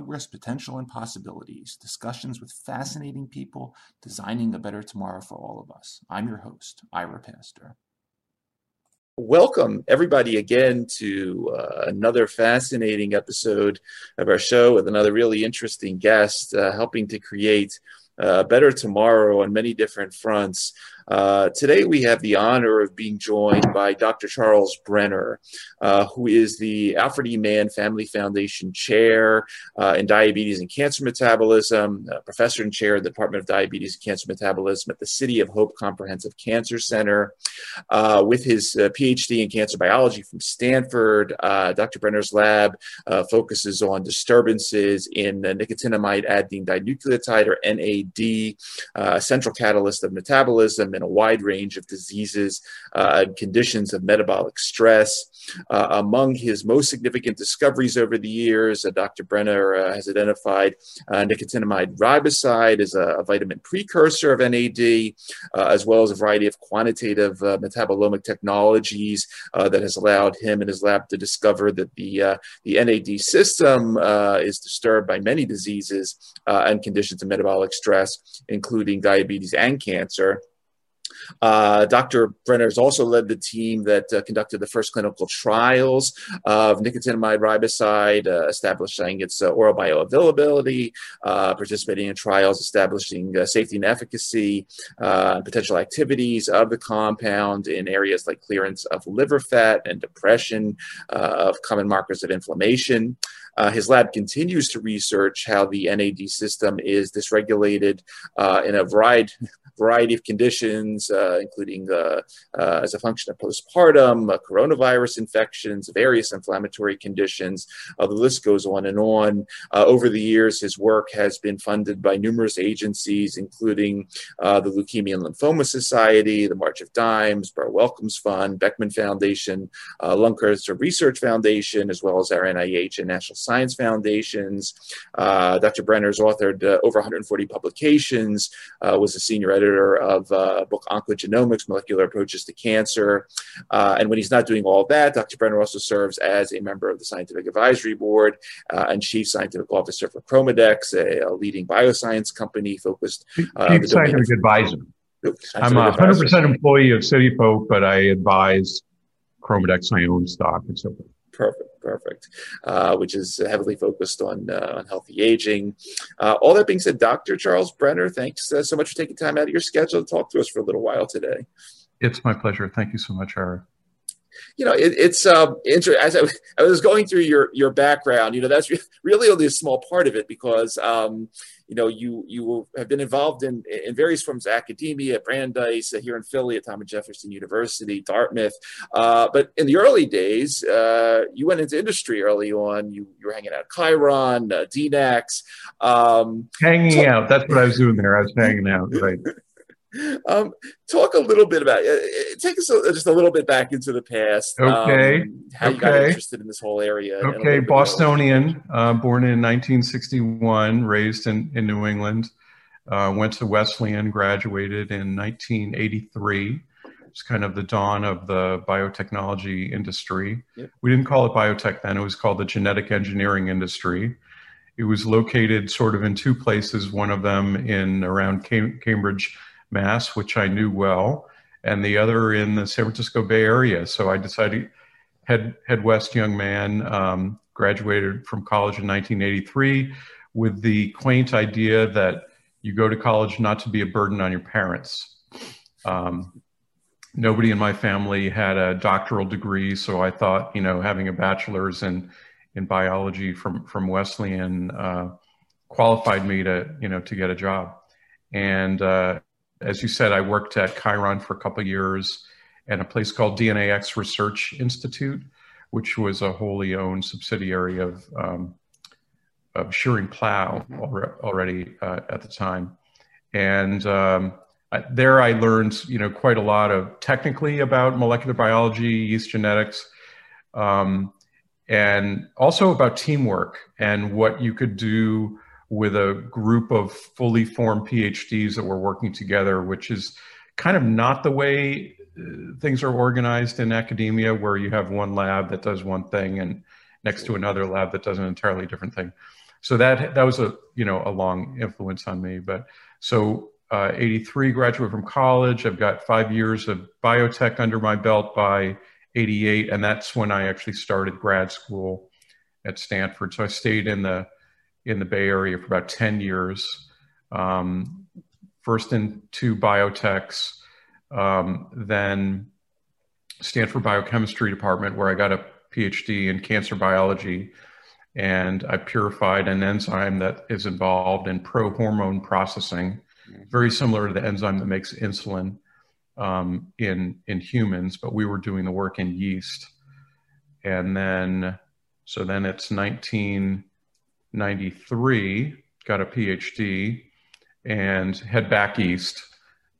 Progress, Potential, and Possibilities discussions with fascinating people designing a better tomorrow for all of us. I'm your host, Ira Pastor. Welcome, everybody, again to uh, another fascinating episode of our show with another really interesting guest uh, helping to create a better tomorrow on many different fronts. Uh, today, we have the honor of being joined by Dr. Charles Brenner, uh, who is the Alfred E. Mann Family Foundation Chair uh, in Diabetes and Cancer Metabolism, Professor and Chair of the Department of Diabetes and Cancer Metabolism at the City of Hope Comprehensive Cancer Center. Uh, with his uh, PhD in cancer biology from Stanford, Dr. Brenner's lab focuses on disturbances in nicotinamide adenine dinucleotide, or NAD, a central catalyst of metabolism in a wide range of diseases uh, and conditions of metabolic stress. Uh, among his most significant discoveries over the years, uh, Dr. Brenner uh, has identified uh, nicotinamide riboside as a, a, vitamin precursor of NAD, uh, as well as a variety of quantitative metabolomic technologies that has allowed him and his lab to discover that the, the NAD system is disturbed by many diseases and conditions of metabolic stress, including diabetes and cancer. Uh, Dr. Brenner has also led the team that uh, conducted the first clinical trials of nicotinamide riboside, uh, establishing its uh, oral bioavailability, uh, participating in trials establishing uh, safety and efficacy, potential activities of the compound in areas like clearance of liver fat and depression, of common markers of inflammation. Uh, his lab continues to research how the NAD system is dysregulated uh, in a variety, variety of conditions, uh, including uh, uh, as a function of postpartum, uh, coronavirus infections, various inflammatory conditions. the list goes on and on. over the years, his work has been funded by numerous agencies, including the Leukemia and Lymphoma Society, the March of Dimes, Burroughs Wellcome Fund, Beckman Foundation, Lung Cancer Research Foundation, as well as our NIH and National Science Foundations. Dr. Brenner's authored over 140 publications, was a senior editor of uh, a book Oncogenomics, Molecular Approaches to Cancer. Uh, and when he's not doing all that, Dr. Brenner also serves as a member of the Scientific Advisory Board uh, and Chief Scientific Officer for Chromadex, a, a leading bioscience company focused uh, Chief Scientific Advisor. I'm a 100% employee of City Hope, but I advise Chromadex, I own stock and so forth. Perfect, perfect. Uh, which is heavily focused on uh, on healthy aging. Uh, all that being said, Dr. Charles Brenner, thanks uh, so much for taking time out of your schedule to talk to us for a little while today. It's my pleasure. Thank you so much, Eric you know, it, it's um, interesting. As I, I, was going through your your background, you know, that's re- really only a small part of it because, um, you know, you you have been involved in in various forms of academia, at Brandeis uh, here in Philly at Thomas Jefferson University, Dartmouth. Uh, but in the early days, uh, you went into industry early on. You you were hanging out at Chiron, uh, DNAX. Um, hanging so- out. That's what I was doing there. I was hanging out. Right. Um, talk a little bit about uh, take us a, just a little bit back into the past. Okay. Um, how okay. you got interested in this whole area. Okay. Bostonian, uh, born in 1961, raised in, in New England. Uh, went to Wesleyan, graduated in 1983. It's kind of the dawn of the biotechnology industry. Yep. We didn't call it biotech then, it was called the genetic engineering industry. It was located sort of in two places, one of them in around Cam- Cambridge, Mass, which I knew well, and the other in the San Francisco Bay Area. So I decided head head west young man. Um, graduated from college in 1983 with the quaint idea that you go to college not to be a burden on your parents. Um, nobody in my family had a doctoral degree, so I thought, you know, having a bachelor's in in biology from from Wesleyan uh, qualified me to, you know, to get a job. And uh, as you said, I worked at Chiron for a couple years and a place called DNAX Research Institute, which was a wholly owned subsidiary of, um, of Schering-Plough already uh, at the time. And um, I, there I learned, you know, quite a lot of technically about molecular biology, yeast genetics, um, and also about teamwork and what you could do with a group of fully formed PhDs that were working together, which is kind of not the way uh, things are organized in academia, where you have one lab that does one thing and next to another lab that does an entirely different thing. So that that was a you know a long influence on me. But so uh, 83 graduate from college. I've got five years of biotech under my belt by 88, and that's when I actually started grad school at Stanford. So I stayed in the in the Bay Area for about 10 years. Um, first in two biotechs, um, then Stanford Biochemistry Department, where I got a PhD in cancer biology. And I purified an enzyme that is involved in prohormone processing, very similar to the enzyme that makes insulin um, in in humans. But we were doing the work in yeast, and then so then it's 1993. Got a PhD and head back east.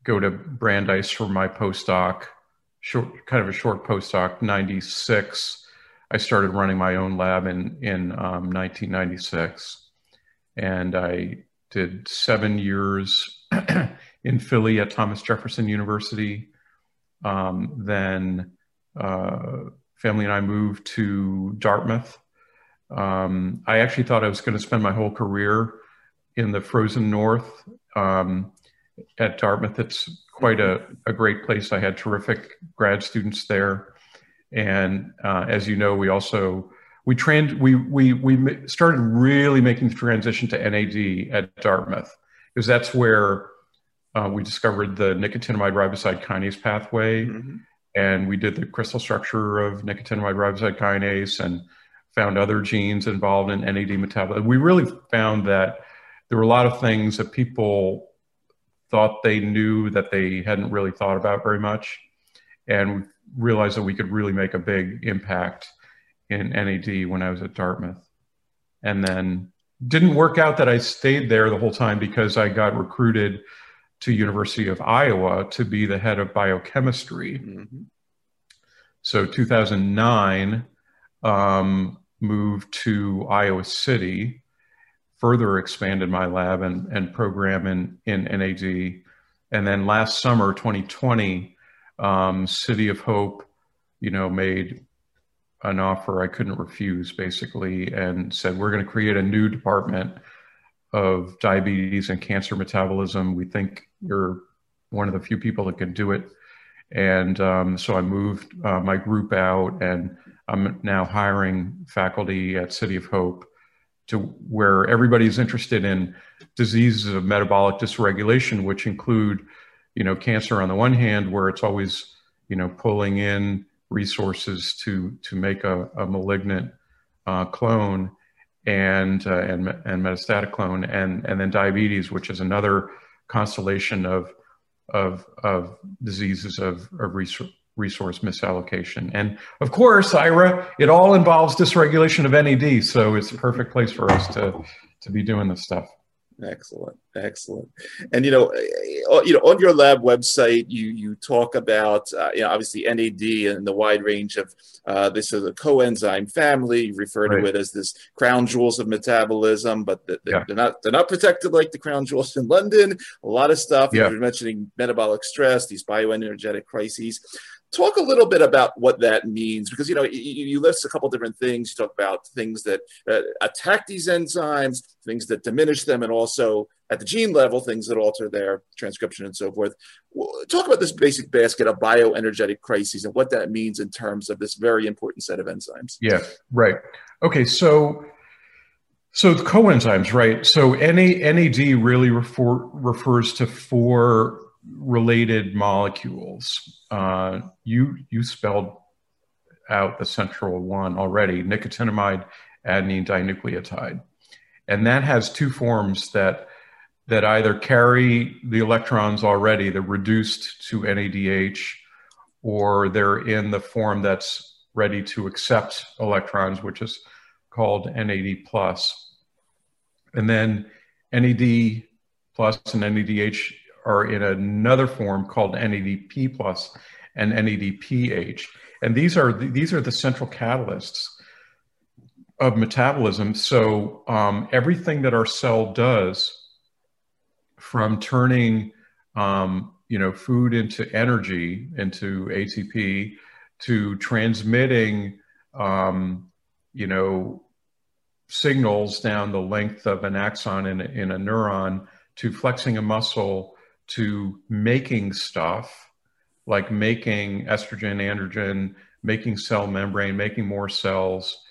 Go to Brandeis for my postdoc short, kind of a short postdoc, 96. I started running my own lab in, in um, 1996. And I did seven years in Philly at Thomas Jefferson University. Um, then uh, family and I moved to Dartmouth. Um, I actually thought I was going to spend my whole career in the frozen north. Um, at Dartmouth, it's quite a, a great place. I had terrific grad students there, and uh, as you know, we also we trained we we we started really making the transition to NAD at Dartmouth because that's where uh, we discovered the nicotinamide riboside kinase pathway, mm-hmm. and we did the crystal structure of nicotinamide riboside kinase and found other genes involved in NAD metabolism. We really found that there were a lot of things that people thought they knew that they hadn't really thought about very much and realized that we could really make a big impact in NAD when I was at Dartmouth. And then didn't work out that I stayed there the whole time because I got recruited to University of Iowa to be the head of biochemistry. Mm-hmm. So 2009 um, moved to Iowa City further expanded my lab and, and program in, in NAD. And then last summer, 2020, um, City of Hope, you know, made an offer I couldn't refuse basically and said, we're going to create a new department of diabetes and cancer metabolism. We think you're one of the few people that can do it. And um, so I moved uh, my group out and I'm now hiring faculty at City of Hope to where everybody's interested in diseases of metabolic dysregulation, which include, you know, cancer on the one hand, where it's always, you know, pulling in resources to to make a, a malignant uh, clone and uh, and and metastatic clone, and and then diabetes, which is another constellation of of of diseases of, of resource resource misallocation. And of course, Ira, it all involves dysregulation of NAD, so it's a perfect place for us to to be doing this stuff. Excellent, excellent. And you know, uh, you know, on your lab website, you you talk about uh, you know obviously NAD and the wide range of uh, this is a coenzyme family. You refer to right. it as this crown jewels of metabolism, but the, the, yeah. they're not they're not protected like the crown jewels in London. A lot of stuff. Yeah. You're mentioning metabolic stress, these bioenergetic crises talk a little bit about what that means because you know you, you list a couple different things. You talk about things that uh, attack these enzymes things that diminish them and also at the gene level things that alter their transcription and so forth. Talk about this basic basket of bioenergetic crises and what that means in terms of this very important set of enzymes. Yeah right. Okay so so the coenzymes right? So NAD really refer, refers to four related molecules. Uh, you you spelled out the central one already, nicotinamide adenine dinucleotide, and that has two forms that that either carry the electrons already, they're reduced to NADH, or they're in the form that's ready to accept electrons, which is called NAD plus. And then NAD plus and NADH are in another form called NADP plus and NADPH. And these are the, these are the central catalysts of metabolism. So um, everything that our cell does, from turning um, you know food into energy into ATP, to transmitting um, you know, signals down the length of an axon in, in a neuron to flexing a muscle to making stuff like making estrogen, androgen, making cell membrane, making more cells,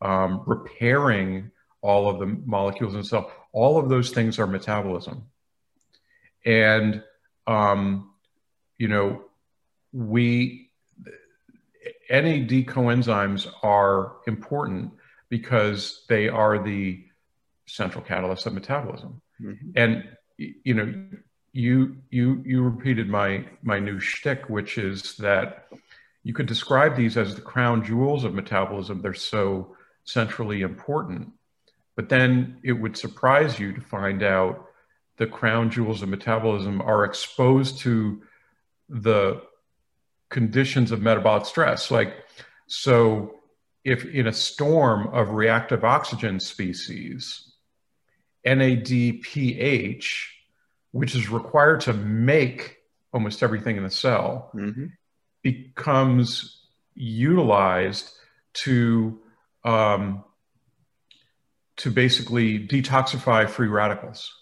um, repairing all of the molecules in the cell. All of those things are metabolism. And, um, you know, we, NAD coenzymes are important because they are the central catalyst of metabolism. Mm-hmm. And, you know, you you you repeated my my new shtick, which is that you could describe these as the crown jewels of metabolism. They're so centrally important, but then it would surprise you to find out the crown jewels of metabolism are exposed to the conditions of metabolic stress. Like, so if in a storm of reactive oxygen species, NADPH which is required to make almost everything in the cell, mm-hmm. becomes utilized to um, to basically detoxify free radicals.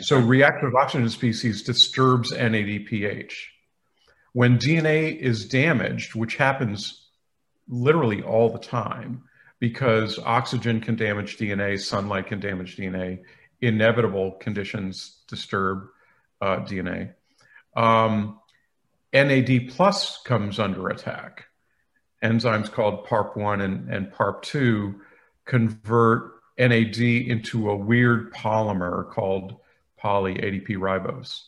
So reactive oxygen species disturbs NADPH. When DNA is damaged, which happens literally all the time, because oxygen can damage DNA, sunlight can damage DNA, inevitable conditions disturb uh, DNA. Um, NAD plus comes under attack. Enzymes called PARP1 and, and PARP2 convert NAD into a weird polymer called poly ADP ribose.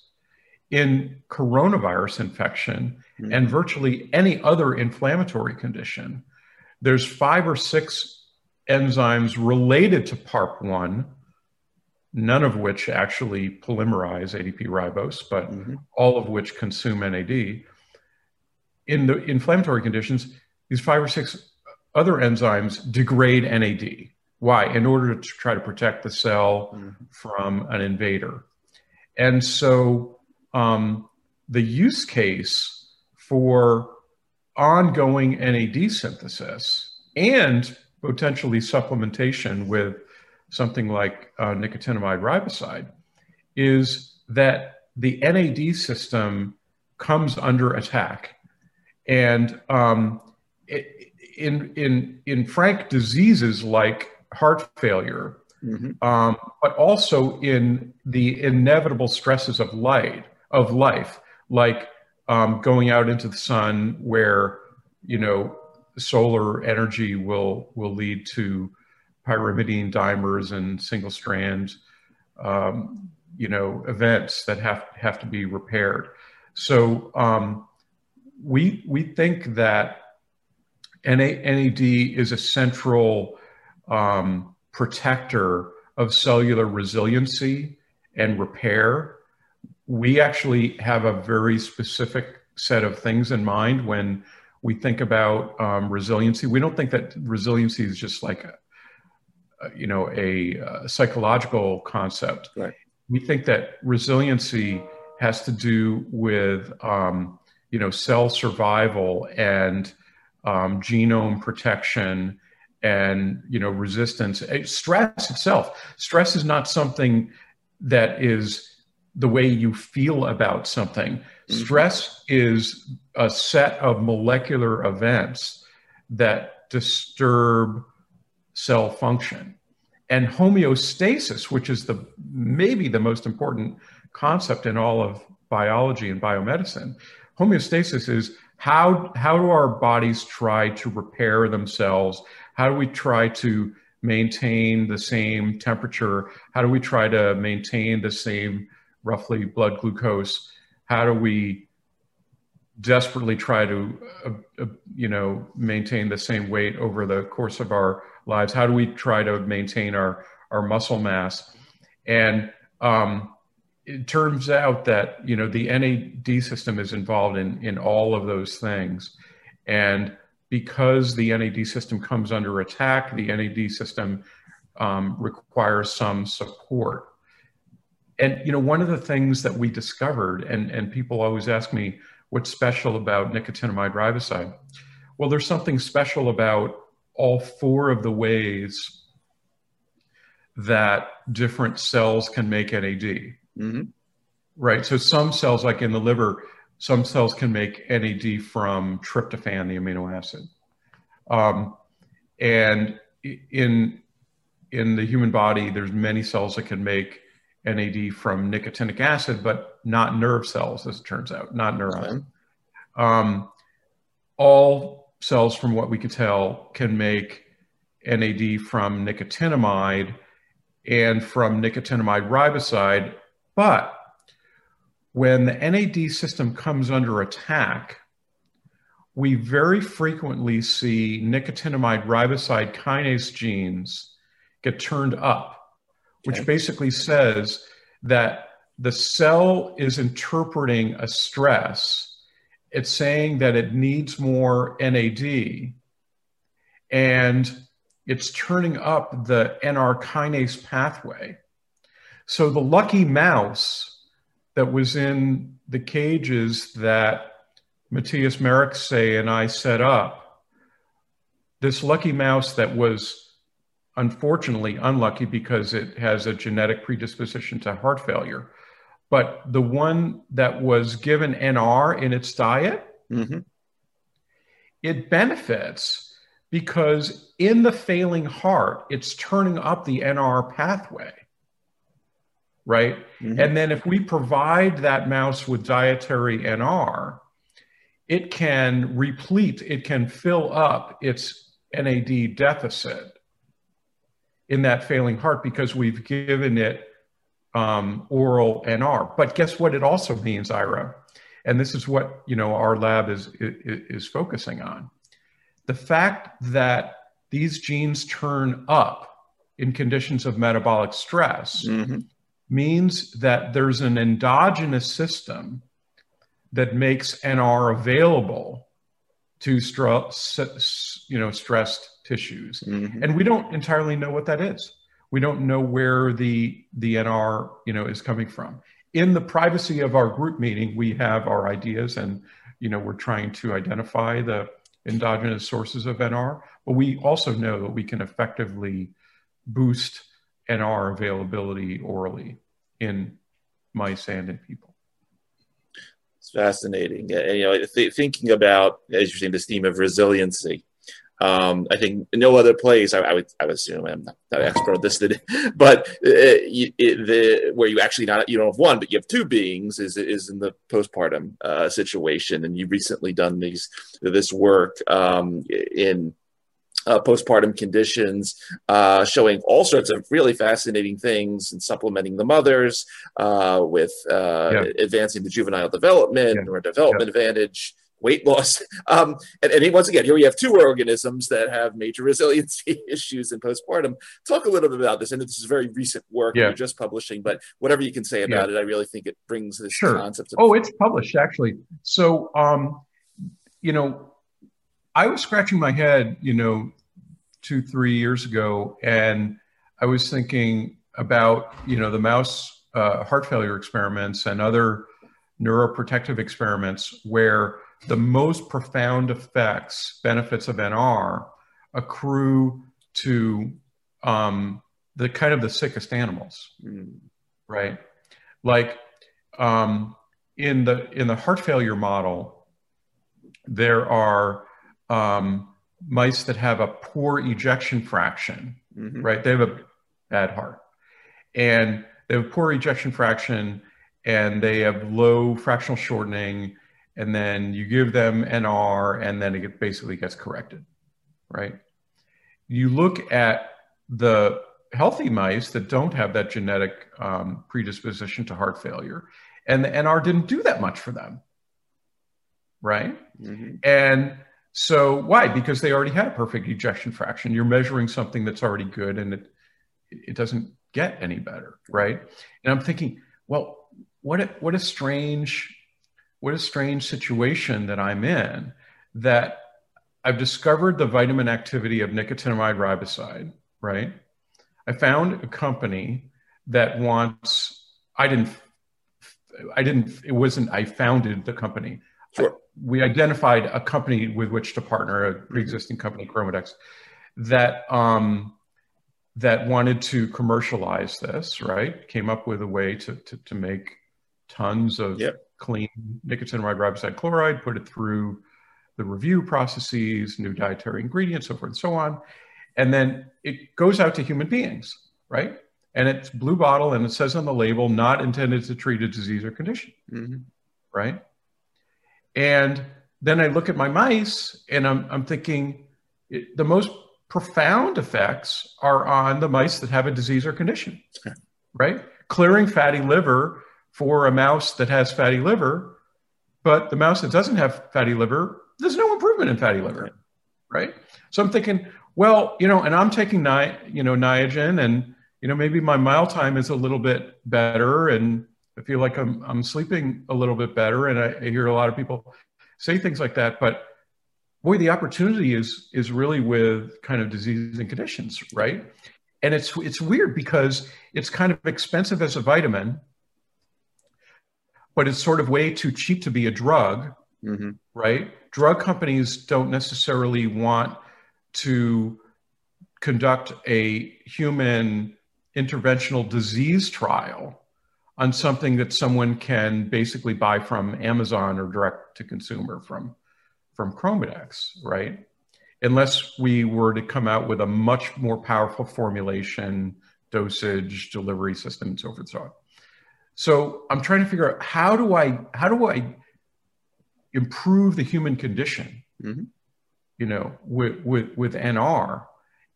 In coronavirus infection mm-hmm. and virtually any other inflammatory condition, there's five or six enzymes related to PARP1 none of which actually polymerize ADP ribose, but mm-hmm. all of which consume NAD. In the inflammatory conditions, these five or six other enzymes degrade NAD. Why? In order to try to protect the cell mm-hmm. from an invader. And so um, the use case for ongoing NAD synthesis and potentially supplementation with something like uh, nicotinamide riboside is that the NAD system comes under attack. And um, it, in, in, in frank diseases like heart failure, mm-hmm. um, but also in the inevitable stresses of light of life, like um, going out into the sun where, you know, solar energy will, will lead to pyrimidine dimers and single strand, um, you know, events that have have to be repaired. So um, we we think that NAD is a central um, protector of cellular resiliency and repair. We actually have a very specific set of things in mind when we think about um, resiliency. We don't think that resiliency is just like you know a, a uh, psychological concept. Right. We think that resiliency has to do with um, you know cell survival and um, genome protection and you know resistance. Eh, stress itself. Stress is not something that is the way you feel about something. Mm-hmm. Stress is a set of molecular events that disturb cell function. And homeostasis, which is the maybe the most important concept in all of biology and biomedicine, homeostasis is how how do our bodies try to repair themselves? How do we try to maintain the same temperature? How do we try to maintain the same roughly blood glucose? How do we desperately try to uh, uh, you know maintain the same weight over the course of our lives? How do we try to maintain our our muscle mass? And um, it turns out that you know the NAD system is involved in in all of those things, and because the NAD system comes under attack, the NAD system um, requires some support. And you know, one of the things that we discovered, and and people always ask me, what's special about nicotinamide riboside? Well, there's something special about all four of the ways that different cells can make NAD. Mm-hmm. Right. So some cells, like in the liver, some cells can make NAD from tryptophan, the amino acid. Um, and in in the human body, there's many cells that can make NAD from nicotinic acid, but not nerve cells, as it turns out, not neurons. Okay. Um, all cells, from what we can tell, can make NAD from nicotinamide and from nicotinamide riboside, but when the NAD system comes under attack, we very frequently see nicotinamide riboside kinase genes get turned up, okay. which basically says that the cell is interpreting a stress. It's saying that it needs more NAD, and it's turning up the NR kinase pathway. So the lucky mouse that was in the cages that Mathias Mericskay and I set up, this lucky mouse that was unfortunately unlucky because it has a genetic predisposition to heart failure. But the one that was given NR in its diet, mm-hmm. it benefits because in the failing heart, it's turning up the NR pathway. Right. Mm-hmm. And then if we provide that mouse with dietary NR, it can replete, it can fill up its NAD deficit in that failing heart because we've given it um, oral NR. But guess what? It also means, Ira, and this is what you know our lab is, is, is focusing on. The fact that these genes turn up in conditions of metabolic stress mm-hmm. means that there's an endogenous system that makes NR available to stress, you know, stressed tissues. Mm-hmm. And we don't entirely know what that is. We don't know where the the NR, you know, is coming from. In the privacy of our group meeting, we have our ideas and you know, we're trying to identify the endogenous sources of NR, but we also know that we can effectively boost NR availability orally in mice and in people. It's fascinating. And, you know, th- thinking about, as you're saying, this theme of resiliency. Um, I think no other place. I, I, would, I would assume I'm not that expert on this, but uh, it, the, where you actually not you don't have one, but you have two beings is is in the postpartum uh, situation, and you've recently done these this work um, in uh, postpartum conditions, uh, showing all sorts of really fascinating things and supplementing the mothers uh, with uh, yeah. advancing the juvenile development yeah. or development yeah. advantage, weight loss. Um, and, and, once again, here we have two organisms that have major resiliency issues in postpartum. Talk a little bit about this. And this is very recent work yeah. you're just publishing, but whatever you can say about it, I really think it brings this sure. concept. oh, it's published actually. So, um, you know, I was scratching my head, you know, two, three years ago, and I was thinking about, you know, the mouse uh, heart failure experiments and other neuroprotective experiments where the most profound effects, benefits of NR accrue to um, the kind of the sickest animals, mm. right? Like um, in the in the heart failure model, there are um, mice that have a poor ejection fraction, mm-hmm. right? They have a bad heart, and they have poor ejection fraction, and they have low fractional shortening, and then you give them NR, and then it basically gets corrected, right? You look at the healthy mice that don't have that genetic um, predisposition to heart failure, and the NR didn't do that much for them, right? Mm-hmm. And so why? Because they already had a perfect ejection fraction. You're measuring something that's already good, and it it doesn't get any better, right? And I'm thinking, well, what a, what a strange what a strange situation that I'm in that I've discovered the vitamin activity of nicotinamide riboside, right? I found a company that wants, I didn't, I didn't, it wasn't, I founded the company. Sure. I, we identified a company with which to partner, a pre existing company, Chromadex. that um, that wanted to commercialize this, right? Came up with a way to to, to make tons of yep. Clean nicotinamide riboside chloride, put it through the review processes, new dietary ingredients, so forth and so on. And then it goes out to human beings, right? And it's blue bottle and it says on the label, not intended to treat a disease or condition, mm-hmm. right? And then I look at my mice and I'm, I'm thinking it, the most profound effects are on the mice that have a disease or condition, right? Clearing fatty liver for a mouse that has fatty liver, but the mouse that doesn't have fatty liver there's no improvement in fatty liver, right? So I'm thinking, well, you know, and I'm taking ni- you know Niagen, and you know maybe my mile time is a little bit better, and I feel like I'm I'm sleeping a little bit better, and I, I hear a lot of people say things like that, but boy, the opportunity is is really with kind of diseases and conditions, right? And it's it's weird because it's kind of expensive as a vitamin, but it's sort of way too cheap to be a drug, mm-hmm. right? drug companies don't necessarily want to conduct a human interventional disease trial on something that someone can basically buy from Amazon or direct to consumer from from Chromadex, right? Unless we were to come out with a much more powerful formulation, dosage, delivery system, and so forth and so on. So I'm trying to figure out how do I how do I improve the human condition, mm-hmm. you know, with, with, with NR,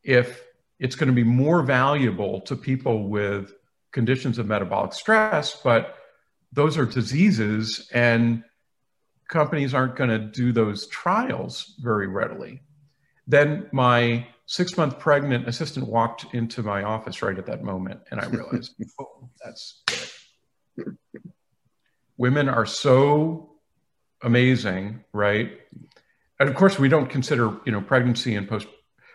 if it's going to be more valuable to people with conditions of metabolic stress, but those are diseases and companies aren't going to do those trials very readily. Then my six month pregnant assistant walked into my office right at that moment, and I realized, oh, that's good. Women are so amazing, right? And of course, we don't consider you know pregnancy and post.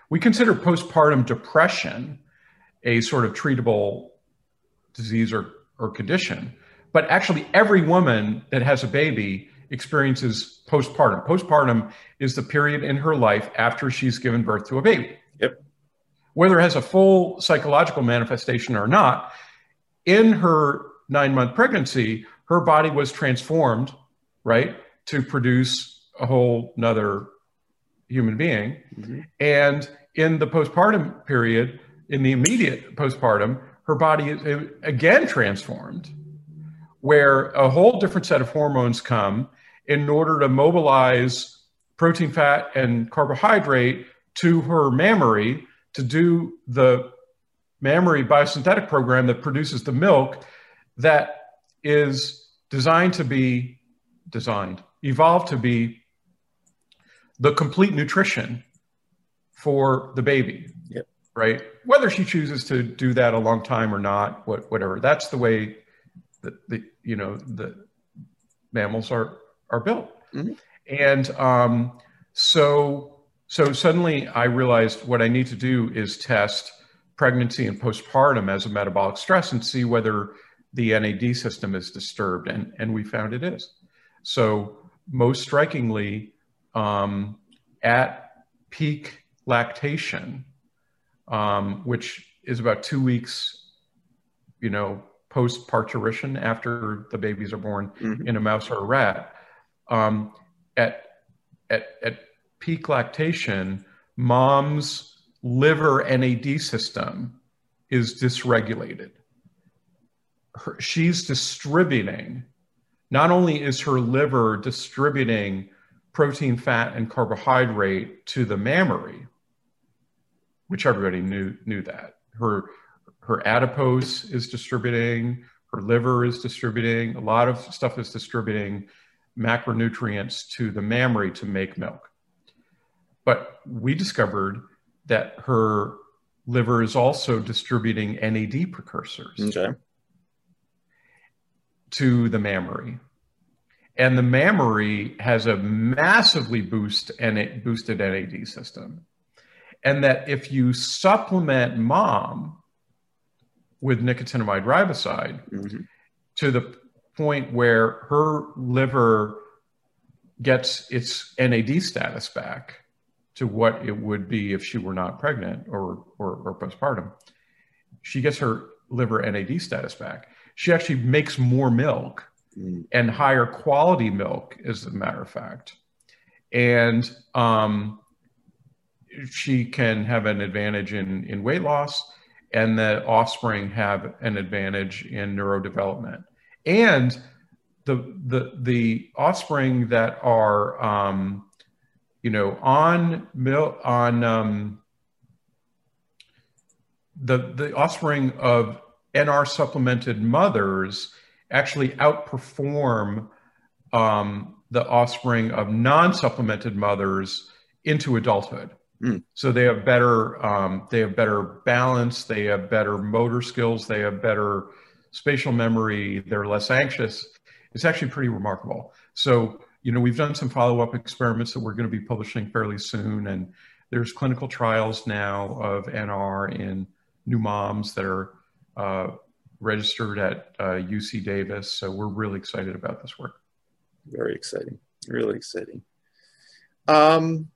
We consider postpartum depression a sort of treatable disease or or condition, but actually, every woman that has a baby experiences postpartum. Postpartum is the period in her life after she's given birth to a baby. Yep. Whether it has a full psychological manifestation or not, in her nine month pregnancy, her body was transformed, right? to produce a whole nother human being. Mm-hmm. And in the postpartum period, in the immediate postpartum, her body is again transformed, where a whole different set of hormones come in order to mobilize protein, fat, and carbohydrate to her mammary to do the mammary biosynthetic program that produces the milk that is designed to be designed evolved to be the complete nutrition for the baby. Yep. Right. Whether she chooses to do that a long time or not, what, whatever. That's the way that the you know the mammals are are built. Mm-hmm. And um, so so suddenly I realized what I need to do is test pregnancy and postpartum as a metabolic stress and see whether the NAD system is disturbed, and and we found it is. So most strikingly, um, at peak lactation, um, which is about two weeks, you know, post parturition after the babies are born mm-hmm. in a mouse or a rat, um, at at at peak lactation, mom's liver NAD system is dysregulated. Her, she's distributing not only is her liver distributing protein, fat, and carbohydrate to the mammary, which everybody knew knew that her her adipose is distributing, her liver is distributing, a lot of stuff is distributing macronutrients to the mammary to make milk. But we discovered that her liver is also distributing NAD precursors. Okay to the mammary. And the mammary has a massively boost and it boosted NAD system. And that if you supplement mom with nicotinamide riboside mm-hmm. to the point where her liver gets its NAD status back, to what it would be if she were not pregnant or, or, or postpartum. She gets her liver NAD status back. She actually makes more milk mm. and higher quality milk, as a matter of fact. And um, she can have an advantage in, in weight loss, and the offspring have an advantage in neurodevelopment. And the, the, the offspring that are um, you know, on mil- on um, the the offspring of NR supplemented mothers actually outperform um, the offspring of non-supplemented mothers into adulthood. Mm. So they have better um, they have better balance, they have better motor skills, they have better spatial memory, they're less anxious. It's actually pretty remarkable. So you know, we've done some follow-up experiments that we're going to be publishing fairly soon, and there's clinical trials now of NR in new moms that are uh, registered at uh, UC Davis. So we're really excited about this work. Very exciting. Really exciting. Um,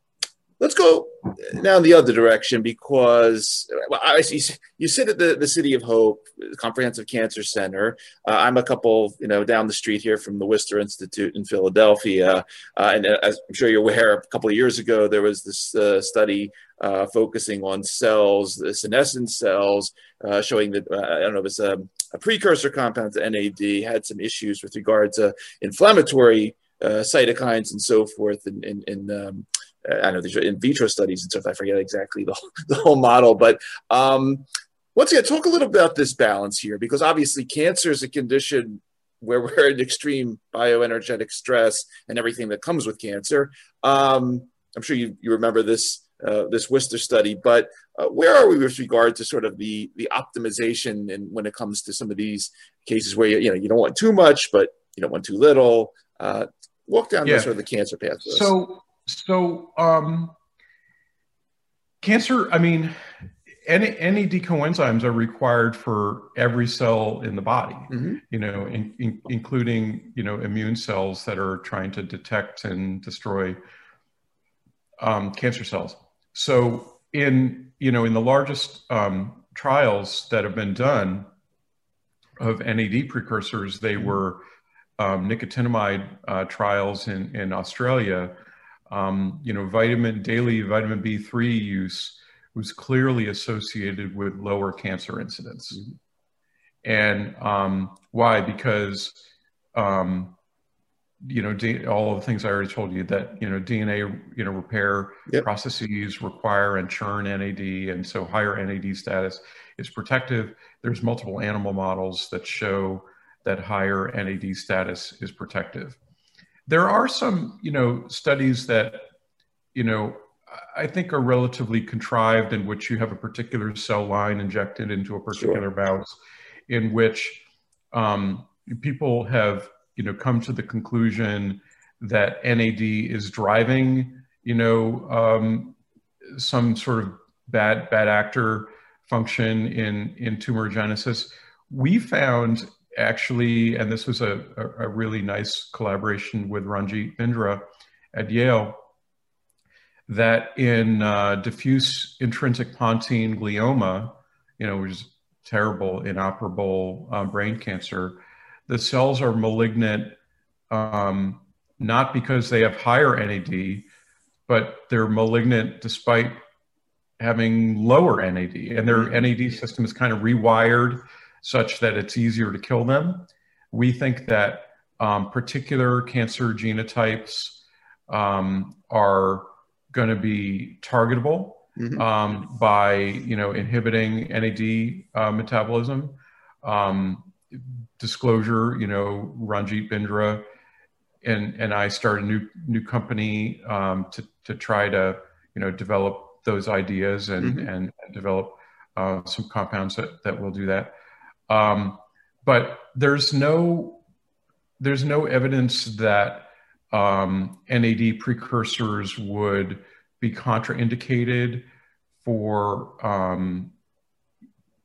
let's go now in the other direction because well, I, you, you sit at the, the City of Hope Comprehensive Cancer Center. Uh, I'm a couple, you know, down the street here from the Wistar Institute in Philadelphia. Uh, and uh, as I'm sure you're aware, a couple of years ago, there was this uh, study uh, focusing on cells, the senescent cells, uh, showing that, I don't know, if it's a, a precursor compound to NAD, had some issues with regard to inflammatory cytokines and so forth in, in, in um, I know these are in vitro studies and stuff. I forget exactly the, the whole model, but um, once again, talk a little about this balance here, because obviously cancer is a condition where we're in extreme bioenergetic stress and everything that comes with cancer. Um, I'm sure you, you remember this uh, this Wistar study, but uh, where are we with regard to sort of the the optimization and when it comes to some of these cases where you, you know you don't want too much, but you don't want too little. Uh, walk down yeah. the sort of the cancer path. So so, um, cancer, I mean, any, any coenzymes are required for every cell in the body, mm-hmm. you know, in, in, including, you know, immune cells that are trying to detect and destroy um, cancer cells. So in, you know, in the largest um, trials that have been done of NAD precursors, they mm-hmm. were um, nicotinamide uh, trials in, in Australia um, you know, vitamin daily vitamin B3 use was clearly associated with lower cancer incidence. Mm-hmm. And um, why? Because um, you know D- all of the things I already told you that you know DNA you know repair yep. processes require and churn NAD, and so higher NAD status is protective. There's multiple animal models that show that higher NAD status is protective. There are some, you know, studies that, you know, I think are relatively contrived in which you have a particular cell line injected into a particular sure. mouse, in which um, people have, you know, come to the conclusion that NAD is driving, you know, um, some sort of bad bad actor function in in tumorigenesis. We found actually, and this was a, a, a really nice collaboration with Ranjit Bindra at Yale, that in uh, diffuse intrinsic pontine glioma, you know, which is terrible, inoperable uh, brain cancer, the cells are malignant um, not because they have higher NAD, but they're malignant despite having lower NAD, and their NAD system is kind of rewired such that it's easier to kill them. We think that um, particular cancer genotypes um, are going to be targetable mm-hmm. um, by you know inhibiting NAD uh, metabolism. Disclosure, you know, Ranjit Bindra and and I started a new new company um, to to try to you know develop those ideas and mm-hmm. and, and, develop uh, some compounds that that will do that. Um, but there's no there's no evidence that um, NAD precursors would be contraindicated for um,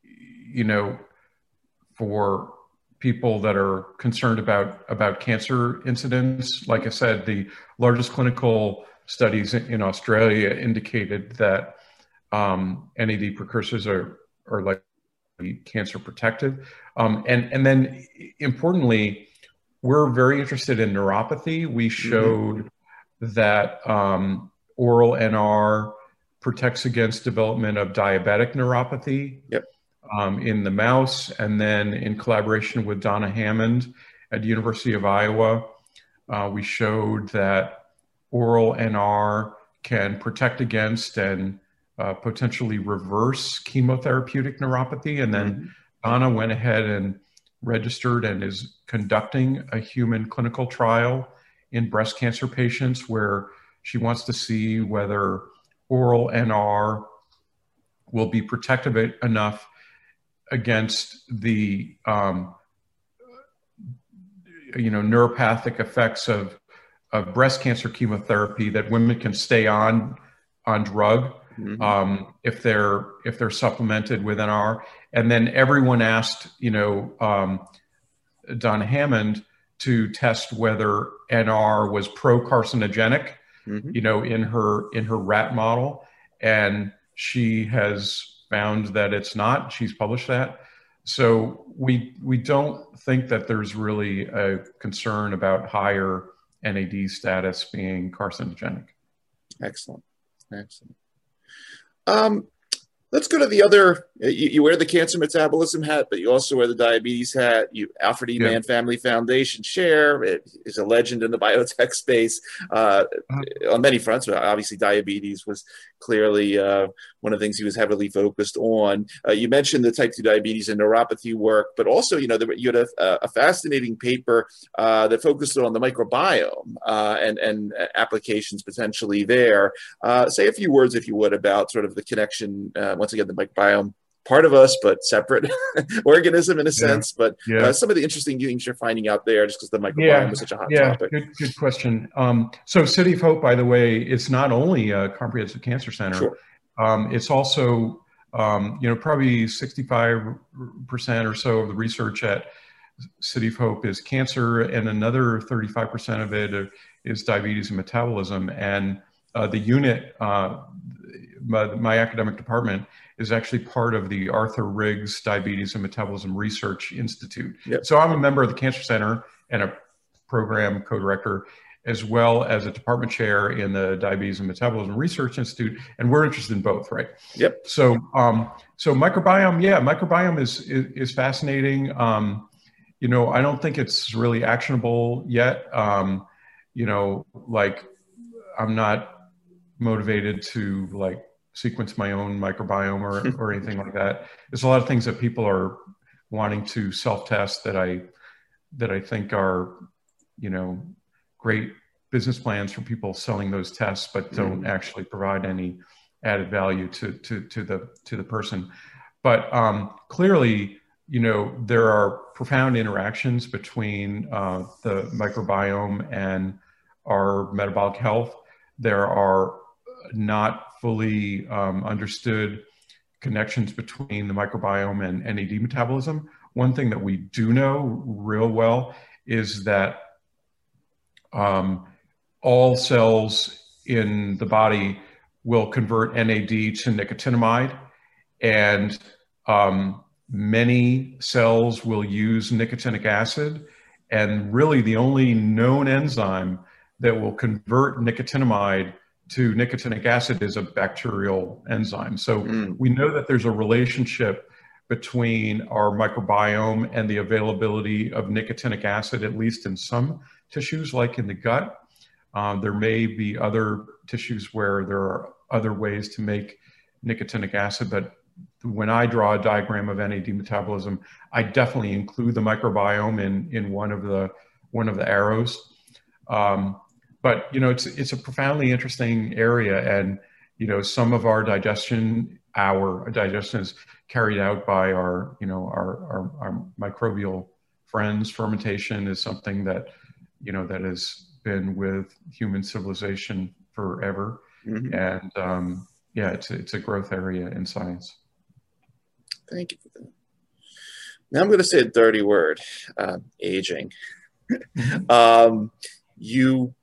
you know for people that are concerned about about cancer incidence. Like I said, the largest clinical studies in Australia indicated that um, NAD precursors are are like cancer protective, um, and and then importantly, we're very interested in neuropathy. We mm-hmm. showed mm-hmm. that um, oral NR protects against development of diabetic neuropathy. Yep. Um, in the mouse, and then in collaboration with Donna Hammond at the University of Iowa, uh, we showed that oral NR can protect against and uh, potentially reverse chemotherapeutic neuropathy. And then mm-hmm. Donna went ahead and registered and is conducting a human clinical trial in breast cancer patients where she wants to see whether oral NR will be protective enough against the um, you know neuropathic effects of of breast cancer chemotherapy that women can stay on on drug mm-hmm. um, if they're if they're supplemented with NR. And then everyone asked, you know, um, Don Hammond to test whether NR was pro carcinogenic, mm-hmm. you know, in her in her rat model, and she has found that it's not. She's published that. So we we don't think that there's really a concern about higher NAD status being carcinogenic. Excellent. Excellent. Um, let's go to the other. You, you, wear the cancer metabolism hat, but you also wear the diabetes hat. You Alfred E. Yeah. Mann Family Foundation chair. It is a legend in the biotech space uh, uh-huh. on many fronts. Obviously, diabetes was clearly uh, one of the things he was heavily focused on. Uh, you mentioned the type 2 diabetes and neuropathy work, but also, you know, there, you had a, a fascinating paper uh, that focused on the microbiome uh, and, and applications potentially there. Uh, say a few words, if you would, about sort of the connection, uh, once again, the microbiome part of us, but separate organism in a sense. But yeah. Uh, some of the interesting things you're finding out there, just because the microbiome yeah. is such a hot yeah. topic. Good, good question. Um, so, City of Hope, by the way, it's not only a comprehensive cancer center. Sure. Um, it's also, um, you know, probably 65% or so of the research at City of Hope is cancer, and another 35% of it is diabetes and metabolism. And uh, the unit, uh, my, my academic department, is actually part of the Arthur Riggs Diabetes and Metabolism Research Institute. Yep. So I'm a member of the Cancer Center and a program co-director, as well as a department chair in the Diabetes and Metabolism Research Institute, and we're interested in both, right? Yep. So, um, so microbiome, yeah, microbiome is is, is fascinating. Um, you know, I don't think it's really actionable yet. Um, you know, like I'm not motivated to like sequence my own microbiome or, or anything like that. There's a lot of things that people are wanting to self-test that I that I think are, you know, great business plans for people selling those tests, but don't mm-hmm. actually provide any added value to to to the to the person. But um, clearly, you know, there are profound interactions between uh, the microbiome and our metabolic health. There are not fully um, understood connections between the microbiome and NAD metabolism. One thing that we do know real well is that um, all cells in the body will convert NAD to nicotinamide, and um, many cells will use nicotinic acid. And really, the only known enzyme that will convert nicotinamide to nicotinic acid is a bacterial enzyme. So mm. we know that there's a relationship between our microbiome and the availability of nicotinic acid, at least in some tissues, like in the gut. Um, there may be other tissues where there are other ways to make nicotinic acid, but when I draw a diagram of NAD metabolism, I definitely include the microbiome in, in one of the one of the arrows. Um, but you know it's it's a profoundly interesting area and you know some of our digestion our digestion is carried out by our you know our, our, our microbial friends. Fermentation is something that you know that has been with human civilization forever. Mm-hmm. and um, yeah it's it's a growth area in science. Thank you Now I'm going to say a dirty word, uh, aging. um, you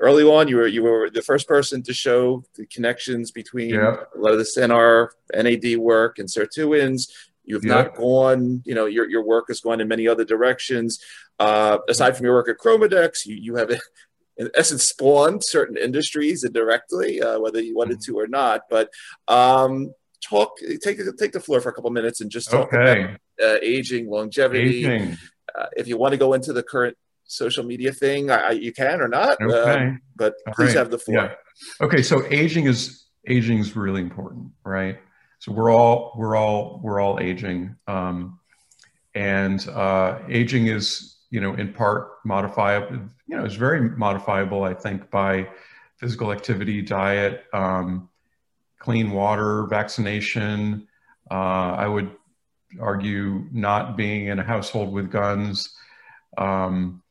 early on, you were you were the first person to show the connections between yep. a lot of the CNR NAD work and sirtuins. You've yep. not gone, you know, your, your work has gone in many other directions. Uh, aside from your work at ChromaDex, you, you have in essence spawned certain industries indirectly, uh, whether you wanted mm-hmm. to or not. But um, talk, take take the floor for a couple minutes and just talk okay. about uh, aging, longevity. Aging. Uh, if you want to go into the current social media thing, I, you can or not. Okay. Um, but please right. have the floor. Yeah. Okay, so aging is aging is really important, right? So we're all we're all we're all aging, um, and uh, aging is you know in part modifiable. You know, it's very modifiable, I think, by physical activity, diet, um, clean water, vaccination. Uh, I would argue not being in a household with guns. Um,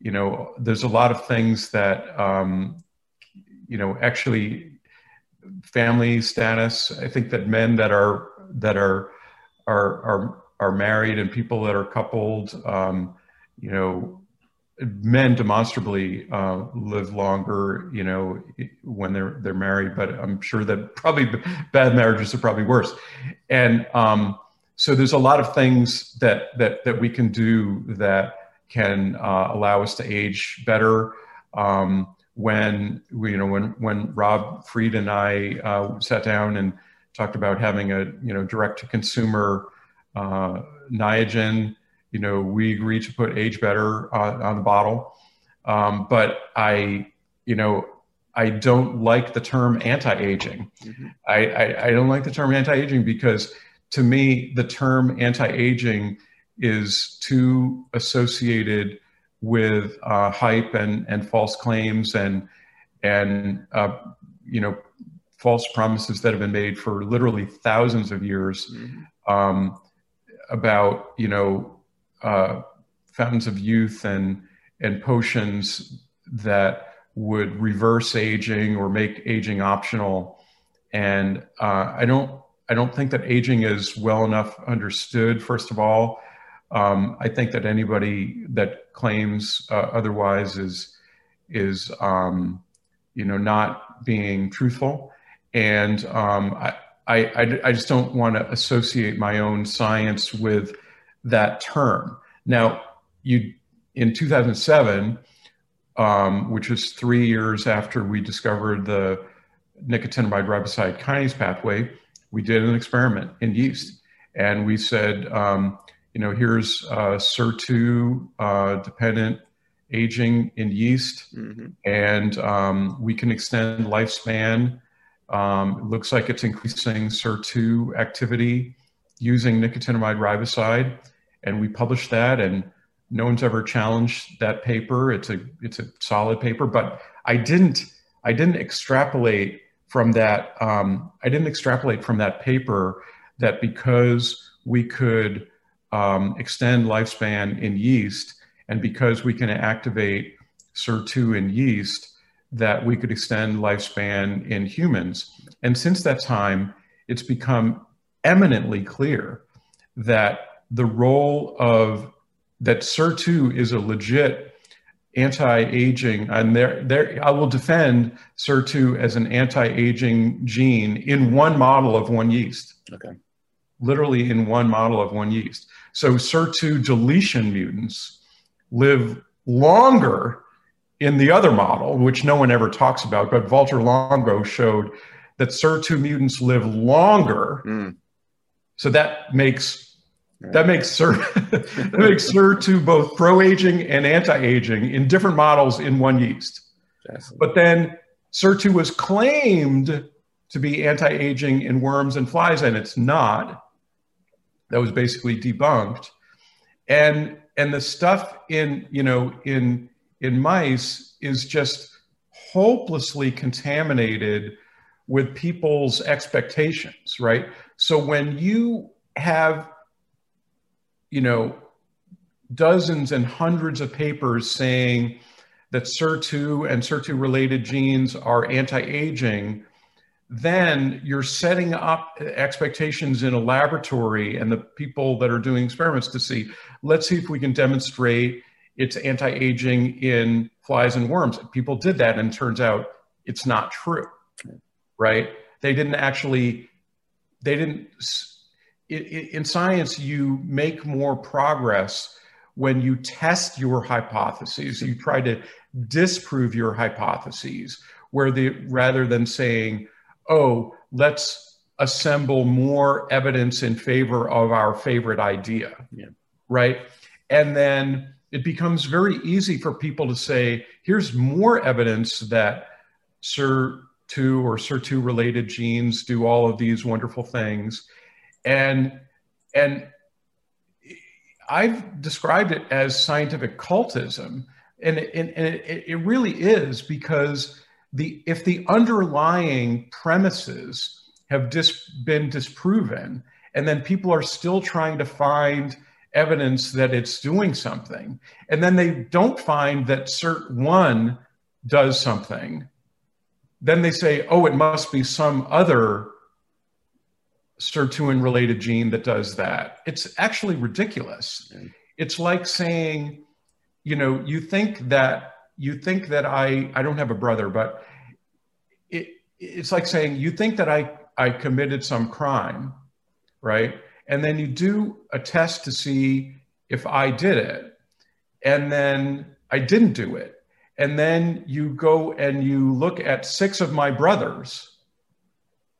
you know, there's a lot of things that, um, you know, actually family status. I think that men that are, that are, are, are, are married and people that are coupled, um, you know, men demonstrably uh, live longer, you know, when they're they're married. But I'm sure that probably bad marriages are probably worse. And um, so there's a lot of things that that that we can do that can uh, allow us to age better. Um, when we, you know, when when Rob Fried and I uh, sat down and talked about having a you know direct to consumer uh, Niagen, you know, we agreed to put age better on, on the bottle. Um, but I, you know, I don't like the term anti-aging. Mm-hmm. I, I, I don't like the term anti-aging because to me, the term anti-aging is too associated with uh, hype and, and false claims and and uh, you know false promises that have been made for literally thousands of years mm-hmm. um, about you know uh, fountains of youth and and potions that would reverse aging or make aging optional and uh, I don't I don't think that aging is well enough understood first of all um, I think that anybody that claims uh, otherwise is is um, you know not being truthful, and um, I, I I just don't want to associate my own science with that term. Now, you in 2007, um, which was three years after we discovered the nicotinamide riboside kinase pathway, we did an experiment in yeast, and we said um, you know, here's uh, SIR2 uh, dependent aging in yeast, mm-hmm. and um, we can extend lifespan. Um, it looks like it's increasing SIR2 activity using nicotinamide riboside, and we published that, and no one's ever challenged that paper. It's a it's a solid paper, but I didn't I didn't extrapolate from that. Um, I didn't extrapolate from that paper that because we could um, extend lifespan in yeast, and because we can activate SIR2 in yeast, that we could extend lifespan in humans. And since that time, it's become eminently clear that the role of that SIR2 is a legit anti-aging and there there I will defend SIR2 as an anti-aging gene in one model of one yeast. Okay. Literally in one model of one yeast. So SIR2 deletion mutants live longer in the other model, which no one ever talks about, but Valter Longo showed that SIR2 mutants live longer. Mm. So that makes right. that makes SIR that makes SIR2 both pro-aging and anti-aging in different models in one yeast. But then SIR2 was claimed to be anti-aging in worms and flies, and it's not that was basically debunked. And and the stuff in you know in in mice is just hopelessly contaminated with people's expectations right? So when you have you know dozens and hundreds of papers saying that SIR2 and SIR2 related genes are anti aging, then you're setting up expectations in a laboratory and the people that are doing experiments to see, let's see if we can demonstrate it's anti aging in flies and worms. People did that, and turns out it's not true, right? They didn't actually, they didn't, in science, you make more progress when you test your hypotheses. You try to disprove your hypotheses, where the rather than saying, "Oh, let's assemble more evidence in favor of our favorite idea," yeah. right? And then it becomes very easy for people to say, "Here's more evidence that SIR2 or SIR2 related genes do all of these wonderful things," and and I've described it as scientific cultism, and, and, and it, it really is because the if the underlying premises have dis, been disproven, and then people are still trying to find evidence that it's doing something, and then they don't find that SIRT1 does something, then they say, oh, it must be some other sirtuin related gene that does that. It's actually ridiculous. It's like saying, you know, you think that you think that I I don't have a brother, but it it's like saying you think that I I committed some crime, right? And then you do a test to see if I did it. And then I didn't do it. And then you go and you look at six of my brothers.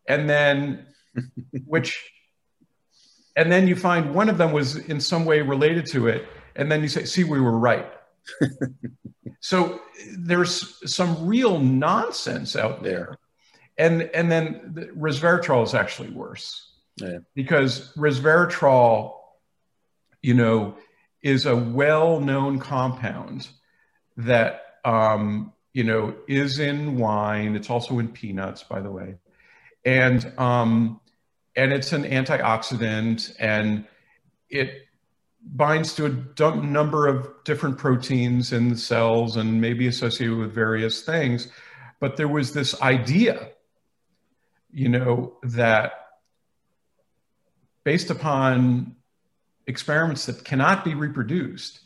And then which and then you find one of them was in some way related to it and then you say see we were right so there's some real nonsense out there. And and then the resveratrol is actually worse. Yeah. because resveratrol you know is a well-known compound that um, you know is in wine. It's also in peanuts by the way. And um, and it's an antioxidant and it binds to a number of different proteins in the cells and may be associated with various things. But there was this idea you know that based upon experiments that cannot be reproduced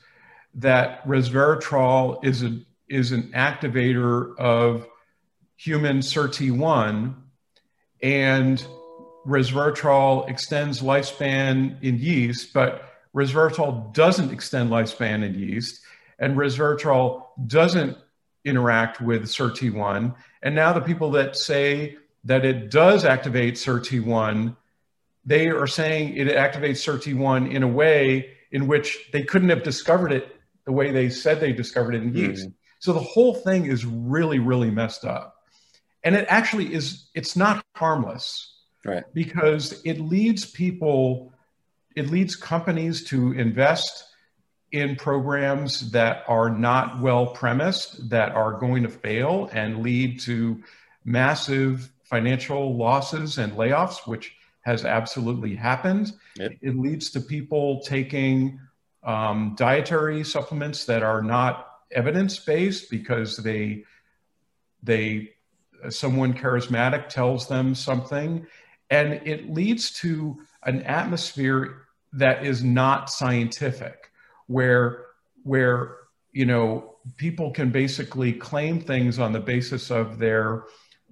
that resveratrol is a is an activator of human SIRT1 and resveratrol extends lifespan in yeast, but resveratrol doesn't extend lifespan in yeast, and resveratrol doesn't interact with SIRT1. And now the people that say that it does activate SIRT1, they are saying it activates SIRT1 in a way in which they couldn't have discovered it the way they said they discovered it in yeast. Mm-hmm. So the whole thing is really, really messed up. And it actually is, it's not harmless right because it leads people it leads companies to invest in programs that are not well premised that are going to fail and lead to massive financial losses and layoffs which has absolutely happened yep. it leads to people taking um, dietary supplements that are not evidence based because they they someone charismatic tells them something and it leads to an atmosphere that is not scientific, where where you know people can basically claim things on the basis of their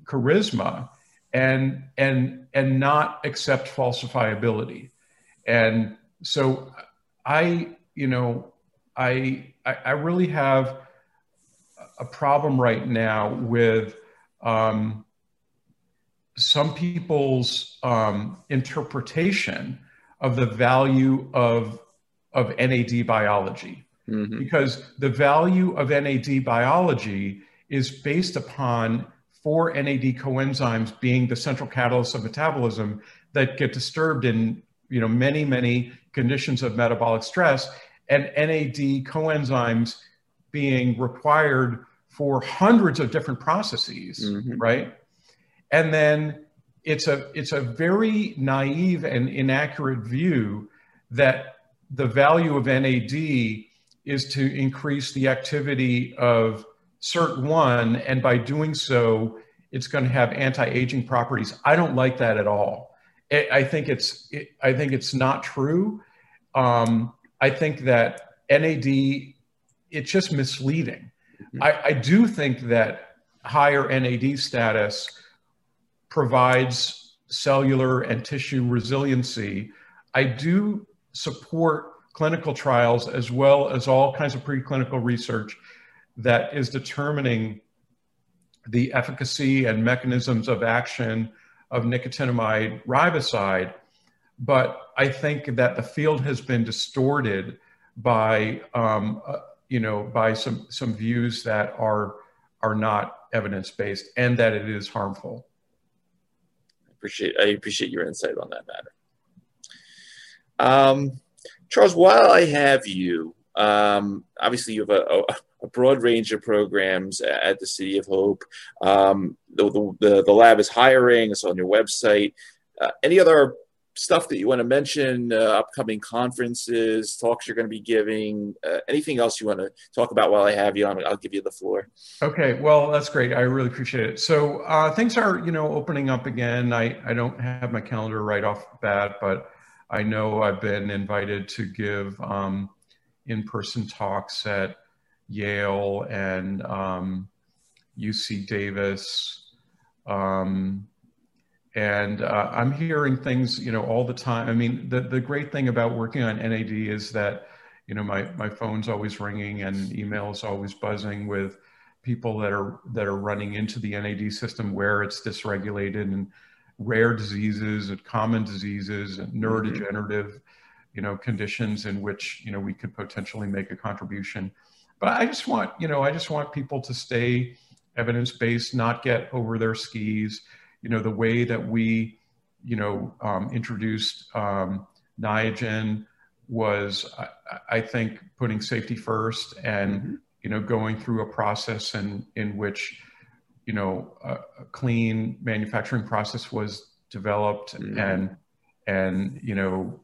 charisma and and and not accept falsifiability. And so i you know i i, really have a problem right now with um, some people's um, interpretation of the value of of NAD biology, mm-hmm. because the value of NAD biology is based upon four NAD coenzymes being the central catalyst of metabolism that get disturbed in you know many many conditions of metabolic stress, and NAD coenzymes being required for hundreds of different processes, mm-hmm. right? And then it's a it's a very naive and inaccurate view that the value of NAD is to increase the activity of SIRT1, and by doing so, it's going to have anti-aging properties. I don't like that at all. I think it's it, I think it's not true. Um, I think that NAD it's just misleading. Mm-hmm. I, I do think that higher NAD status provides cellular and tissue resiliency. I do support clinical trials as well as all kinds of preclinical research that is determining the efficacy and mechanisms of action of nicotinamide riboside. But I think that the field has been distorted by, um, uh, you know, by some, some views that are, are not evidence based and that it is harmful. I appreciate, I appreciate your insight on that matter. Um, Charles, while I have you, um, obviously you have a, a, broad range of programs at the City of Hope. Um, the, the, the, lab is hiring, it's on your website. Uh, any other stuff that you want to mention, uh, upcoming conferences, talks you're going to be giving, uh, anything else you want to talk about while I have you on, I'll give you the floor. Okay, well, that's great. I really appreciate it. So uh, things are, you know, opening up again. I, I don't have my calendar right off the bat, but I know I've been invited to give um, in-person talks at Yale and um, UC Davis. Um, and uh, I'm hearing things, you know, all the time. I mean, the, the great thing about working on NAD is that, you know, my, my phone's always ringing and emails always buzzing with people that are that are running into the NAD system where it's dysregulated and rare diseases and common diseases and mm-hmm. neurodegenerative, you know, conditions in which you know we could potentially make a contribution. But I just want, you know, I just want people to stay evidence based, not get over their skis you know, the way that we, you know, um, introduced um, Niagen was, I, I, think, putting safety first and, mm-hmm. you know, going through a process in, in which, you know, a, a clean manufacturing process was developed mm-hmm. and, and, you know,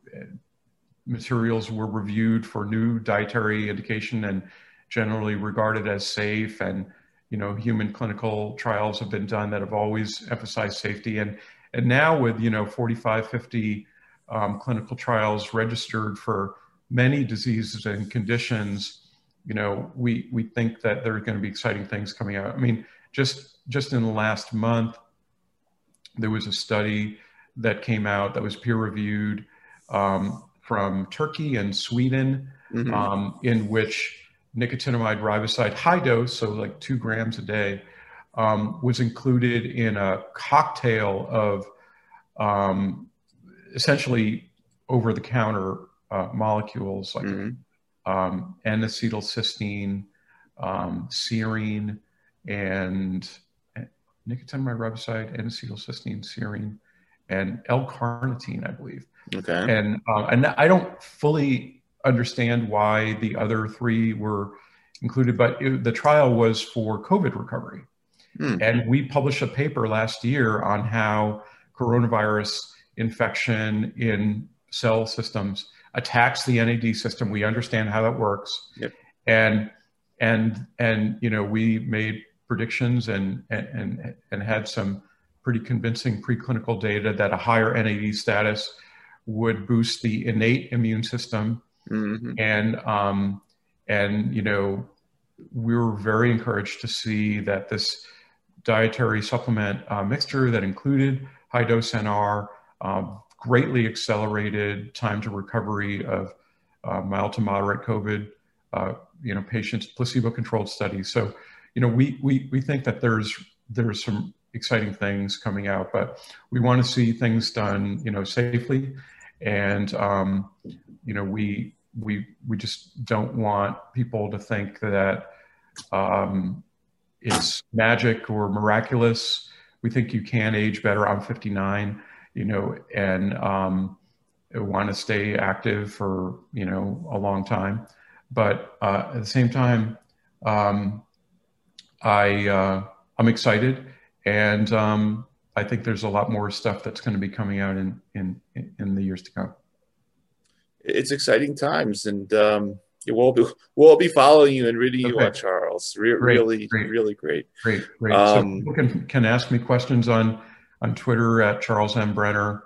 materials were reviewed for new dietary indication and generally regarded as safe and you know human clinical trials have been done that have always emphasized safety and and now with you know 45 50 um, clinical trials registered for many diseases and conditions you know we we think that there are going to be exciting things coming out i mean just just in the last month there was a study that came out that was peer reviewed um, from turkey and sweden mm-hmm. um, in which nicotinamide riboside high dose, so like two grams a day, um, was included in a cocktail of um, essentially over the counter uh, molecules like mm-hmm. um, N-acetylcysteine, um, serine, and nicotinamide riboside, N-acetylcysteine, serine, and L-carnitine, I believe. Okay. And uh, and I don't fully understand why the other three were included, but it, the trial was for COVID recovery. Hmm. And we published a paper last year on how coronavirus infection in cell systems attacks the NAD system. We understand how that works. Yep. And and and you know we made predictions and and and had some pretty convincing preclinical data that a higher NAD status would boost the innate immune system Mm-hmm. And um, and you know, we were very encouraged to see that this dietary supplement uh, mixture that included high dose NR um, greatly accelerated time to recovery of uh, mild to moderate COVID, uh, you know, patients, placebo-controlled studies. So, you know, we we we think that there's there's some exciting things coming out, but we want to see things done, you know, safely and um, you know we we we just don't want people to think that um, it's magic or miraculous. We think you can age better. I'm 59, you know, and um, want to stay active for you know a long time. But uh, at the same time, um, I uh, I'm excited, and um, I think there's a lot more stuff that's going to be coming out in in in the years to come. It's exciting times, and um, we'll be we'll be following you and reading okay. you on Charles. Re- great, really, great. really great. Great, great. Um, so people can can ask me questions on on Twitter at Charles M Brenner,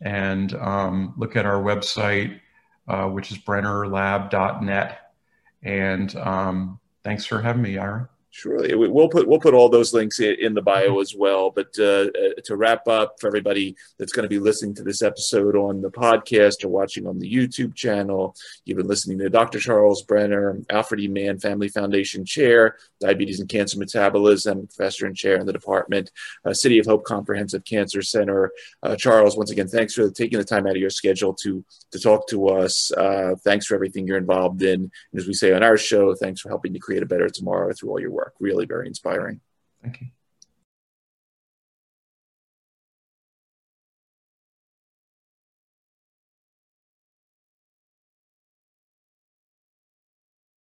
and um, look at our website, uh, which is brennerlab.net. And um, thanks for having me, Ira. Surely, we'll put we'll put all those links in the bio as well. But uh, uh, to wrap up, for everybody that's going to be listening to this episode on the podcast or watching on the YouTube channel, you've been listening to Dr. Charles Brenner, Alfred E. Mann Family Foundation Chair, Diabetes and Cancer Metabolism, Professor and Chair in the Department, uh, City of Hope Comprehensive Cancer Center. Uh, Charles, once again, thanks for taking the time out of your schedule to to talk to us. Uh, thanks for everything you're involved in, and as we say on our show, thanks for helping to create a better tomorrow through all your work work. Really very inspiring. Thank you.